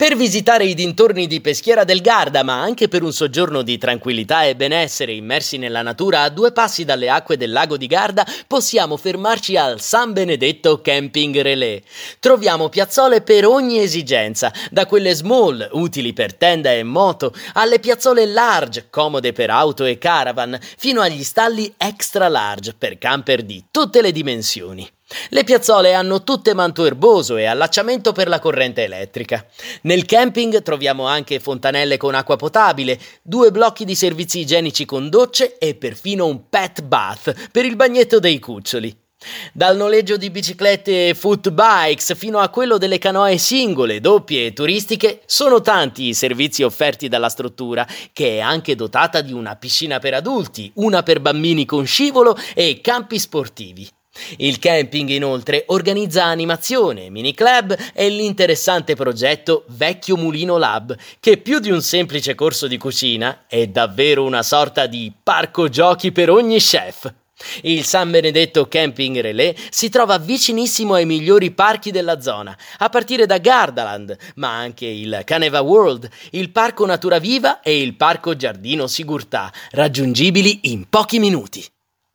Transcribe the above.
Per visitare i dintorni di Peschiera del Garda, ma anche per un soggiorno di tranquillità e benessere immersi nella natura a due passi dalle acque del lago di Garda, possiamo fermarci al San Benedetto Camping Relais. Troviamo piazzole per ogni esigenza, da quelle small, utili per tenda e moto, alle piazzole large, comode per auto e caravan, fino agli stalli extra large per camper di tutte le dimensioni. Le piazzole hanno tutte manto erboso e allacciamento per la corrente elettrica. Nel camping troviamo anche fontanelle con acqua potabile, due blocchi di servizi igienici con docce e perfino un pet bath per il bagnetto dei cuccioli. Dal noleggio di biciclette e foot bikes fino a quello delle canoe singole, doppie e turistiche, sono tanti i servizi offerti dalla struttura, che è anche dotata di una piscina per adulti, una per bambini con scivolo e campi sportivi. Il camping inoltre organizza animazione, mini club e l'interessante progetto Vecchio Mulino Lab, che più di un semplice corso di cucina è davvero una sorta di parco giochi per ogni chef. Il San Benedetto Camping Relais si trova vicinissimo ai migliori parchi della zona, a partire da Gardaland, ma anche il Caneva World, il Parco Natura Viva e il Parco Giardino Sigurtà, raggiungibili in pochi minuti.